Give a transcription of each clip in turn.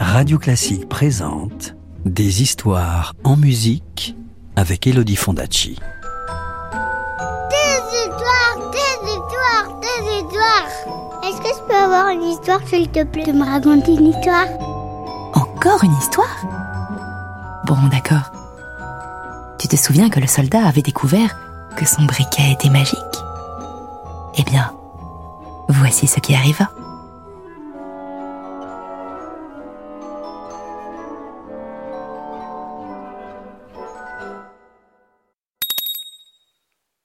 Radio Classique présente Des histoires en musique avec Elodie Fondacci. Des histoires, des histoires, des histoires. Est-ce que je peux avoir une histoire, s'il te plaît, de me raconter une histoire? Encore une histoire? Bon, d'accord. Tu te souviens que le soldat avait découvert que son briquet était magique? Eh bien, voici ce qui arriva.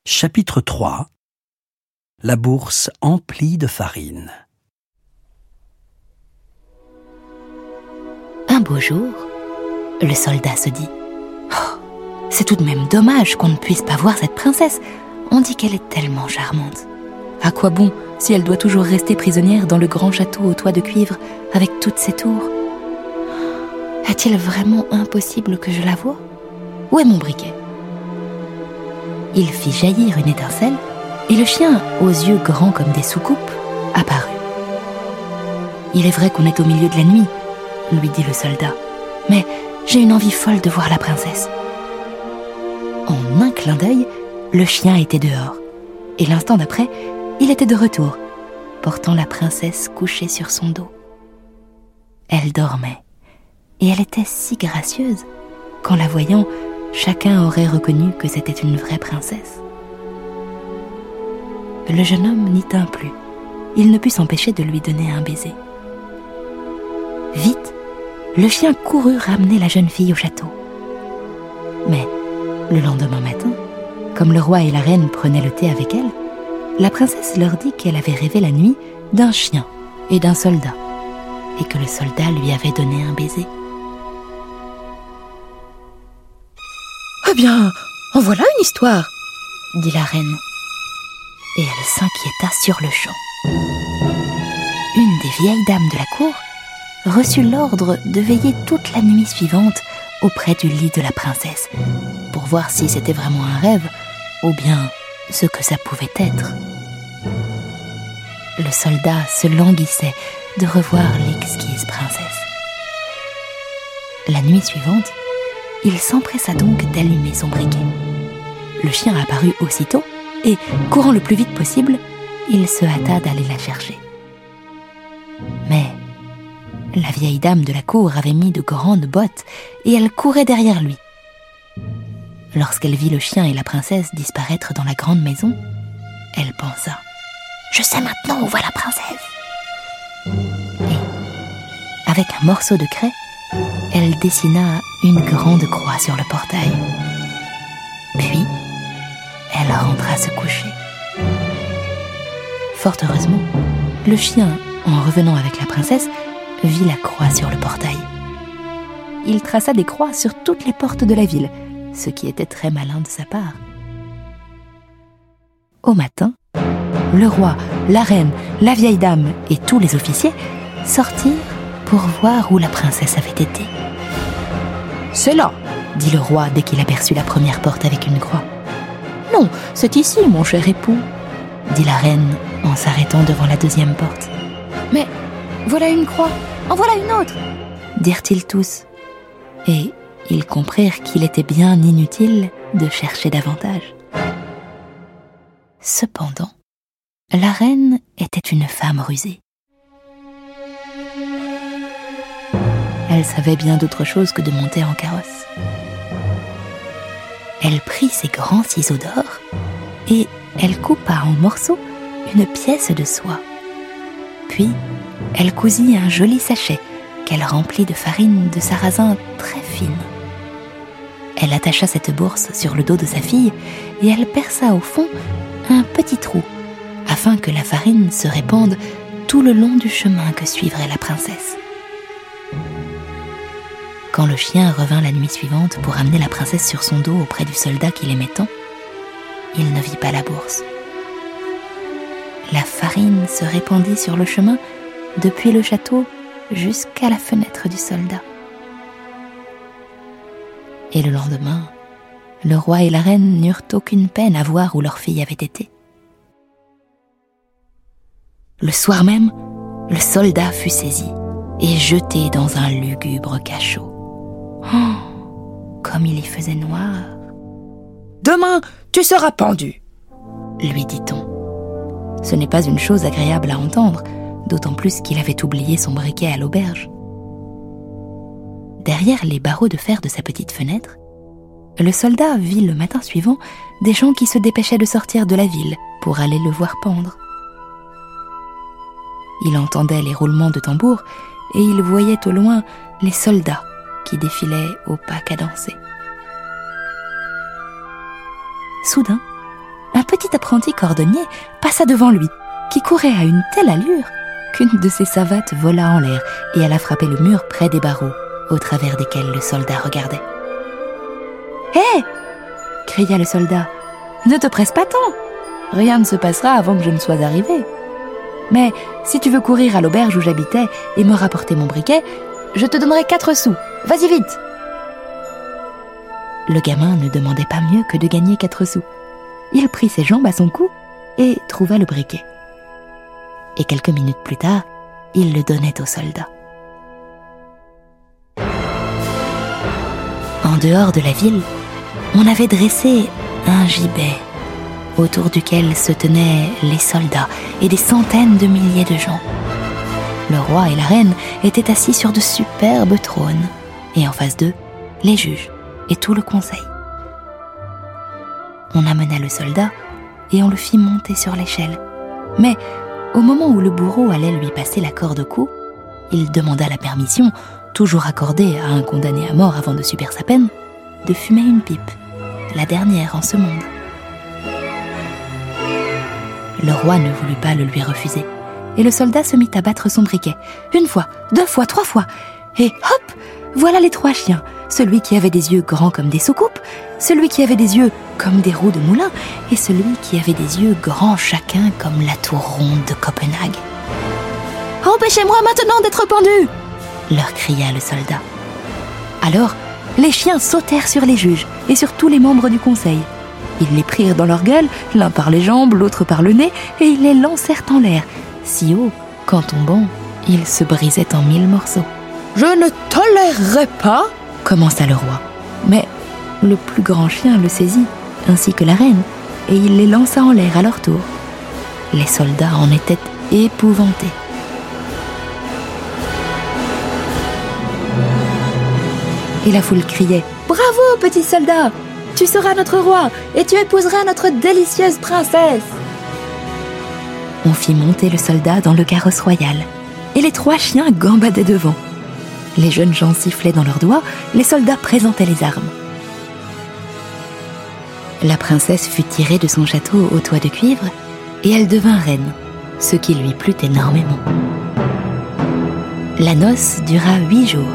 Chapitre 3 La bourse emplie de farine. Un beau jour, le soldat se dit Oh, c'est tout de même dommage qu'on ne puisse pas voir cette princesse. On dit qu'elle est tellement charmante. À quoi bon si elle doit toujours rester prisonnière dans le grand château au toit de cuivre avec toutes ses tours? Est-il vraiment impossible que je la voie? Où est mon briquet? Il fit jaillir une étincelle et le chien, aux yeux grands comme des soucoupes, apparut. Il est vrai qu'on est au milieu de la nuit, lui dit le soldat, mais j'ai une envie folle de voir la princesse. En un clin d'œil, le chien était dehors, et l'instant d'après, il était de retour, portant la princesse couchée sur son dos. Elle dormait, et elle était si gracieuse qu'en la voyant, chacun aurait reconnu que c'était une vraie princesse. Le jeune homme n'y tint plus. Il ne put s'empêcher de lui donner un baiser. Vite, le chien courut ramener la jeune fille au château. Mais le lendemain matin, comme le roi et la reine prenaient le thé avec elle, la princesse leur dit qu'elle avait rêvé la nuit d'un chien et d'un soldat, et que le soldat lui avait donné un baiser. Eh bien, en voilà une histoire, dit la reine. Et elle s'inquiéta sur le champ. Une des vieilles dames de la cour reçut l'ordre de veiller toute la nuit suivante auprès du lit de la princesse, pour voir si c'était vraiment un rêve, ou bien ce que ça pouvait être. Le soldat se languissait de revoir l'exquise princesse. La nuit suivante, il s'empressa donc d'allumer son briquet. Le chien apparut aussitôt et, courant le plus vite possible, il se hâta d'aller la chercher. Mais la vieille dame de la cour avait mis de grandes bottes et elle courait derrière lui. Lorsqu'elle vit le chien et la princesse disparaître dans la grande maison, elle pensa ⁇ Je sais maintenant où va la princesse !⁇ Et, avec un morceau de craie, elle dessina une grande croix sur le portail. Puis, elle rentra se coucher. Fort heureusement, le chien, en revenant avec la princesse, vit la croix sur le portail. Il traça des croix sur toutes les portes de la ville, ce qui était très malin de sa part. Au matin, le roi, la reine, la vieille dame et tous les officiers sortirent pour voir où la princesse avait été. C'est là, dit le roi dès qu'il aperçut la première porte avec une croix. Non, c'est ici, mon cher époux, dit la reine en s'arrêtant devant la deuxième porte. Mais voilà une croix, en voilà une autre, dirent-ils tous. Et ils comprirent qu'il était bien inutile de chercher davantage. Cependant, la reine était une femme rusée. Elle savait bien d'autre chose que de monter en carrosse. Elle prit ses grands ciseaux d'or et elle coupa en morceaux une pièce de soie. Puis, elle cousit un joli sachet qu'elle remplit de farine de sarrasin très fine. Elle attacha cette bourse sur le dos de sa fille et elle perça au fond un petit trou afin que la farine se répande tout le long du chemin que suivrait la princesse. Quand le chien revint la nuit suivante pour amener la princesse sur son dos auprès du soldat qui l'aimait tant, il ne vit pas la bourse. La farine se répandit sur le chemin depuis le château jusqu'à la fenêtre du soldat. Et le lendemain, le roi et la reine n'eurent aucune peine à voir où leur fille avait été. Le soir même, le soldat fut saisi et jeté dans un lugubre cachot. Comme il y faisait noir, Demain, tu seras pendu. lui dit-on. Ce n'est pas une chose agréable à entendre, d'autant plus qu'il avait oublié son briquet à l'auberge. Derrière les barreaux de fer de sa petite fenêtre, le soldat vit le matin suivant des gens qui se dépêchaient de sortir de la ville pour aller le voir pendre. Il entendait les roulements de tambour et il voyait au loin les soldats qui défilaient au pas cadencé. Soudain, un petit apprenti cordonnier passa devant lui, qui courait à une telle allure qu'une de ses savates vola en l'air et alla frapper le mur près des barreaux, au travers desquels le soldat regardait. Hé cria le soldat. Ne te presse pas tant. Rien ne se passera avant que je ne sois arrivé. Mais si tu veux courir à l'auberge où j'habitais et me rapporter mon briquet, je te donnerai quatre sous. Vas-y vite Le gamin ne demandait pas mieux que de gagner quatre sous. Il prit ses jambes à son cou et trouva le briquet. Et quelques minutes plus tard, il le donnait au soldat. En dehors de la ville, on avait dressé un gibet autour duquel se tenaient les soldats et des centaines de milliers de gens. Le roi et la reine étaient assis sur de superbes trônes, et en face d'eux, les juges et tout le conseil. On amena le soldat et on le fit monter sur l'échelle. Mais au moment où le bourreau allait lui passer la corde au cou, il demanda la permission, toujours accordée à un condamné à mort avant de subir sa peine, de fumer une pipe, la dernière en ce monde. Le roi ne voulut pas le lui refuser, et le soldat se mit à battre son briquet, une fois, deux fois, trois fois, et hop, voilà les trois chiens, celui qui avait des yeux grands comme des soucoupes, celui qui avait des yeux comme des roues de moulin, et celui qui avait des yeux grands chacun comme la tour ronde de Copenhague. Empêchez-moi maintenant d'être pendu leur cria le soldat. Alors, les chiens sautèrent sur les juges et sur tous les membres du conseil. Ils les prirent dans leur gueule, l'un par les jambes, l'autre par le nez, et ils les lancèrent en l'air, si haut qu'en tombant, ils se brisaient en mille morceaux. Je ne tolérerai pas. commença le roi. Mais le plus grand chien le saisit, ainsi que la reine, et il les lança en l'air à leur tour. Les soldats en étaient épouvantés. Et la foule criait Bravo, petit soldat Tu seras notre roi et tu épouseras notre délicieuse princesse On fit monter le soldat dans le carrosse royal, et les trois chiens gambadaient devant. Les jeunes gens sifflaient dans leurs doigts, les soldats présentaient les armes. La princesse fut tirée de son château au toit de cuivre et elle devint reine, ce qui lui plut énormément. La noce dura huit jours.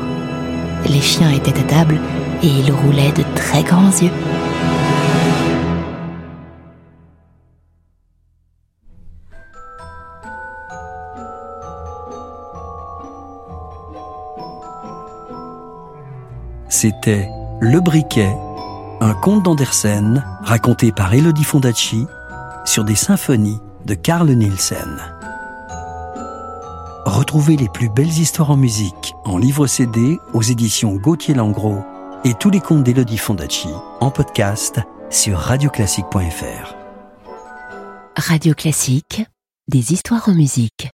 Les chiens étaient à table et ils roulaient de très grands yeux. C'était Le Briquet, un conte d'Andersen raconté par Elodie Fondacci sur des symphonies de Carl Nielsen. Retrouvez les plus belles histoires en musique en livre CD aux éditions Gauthier Langros et tous les contes d'Elodie Fondacci en podcast sur radioclassique.fr. Radio Classique, des histoires en musique.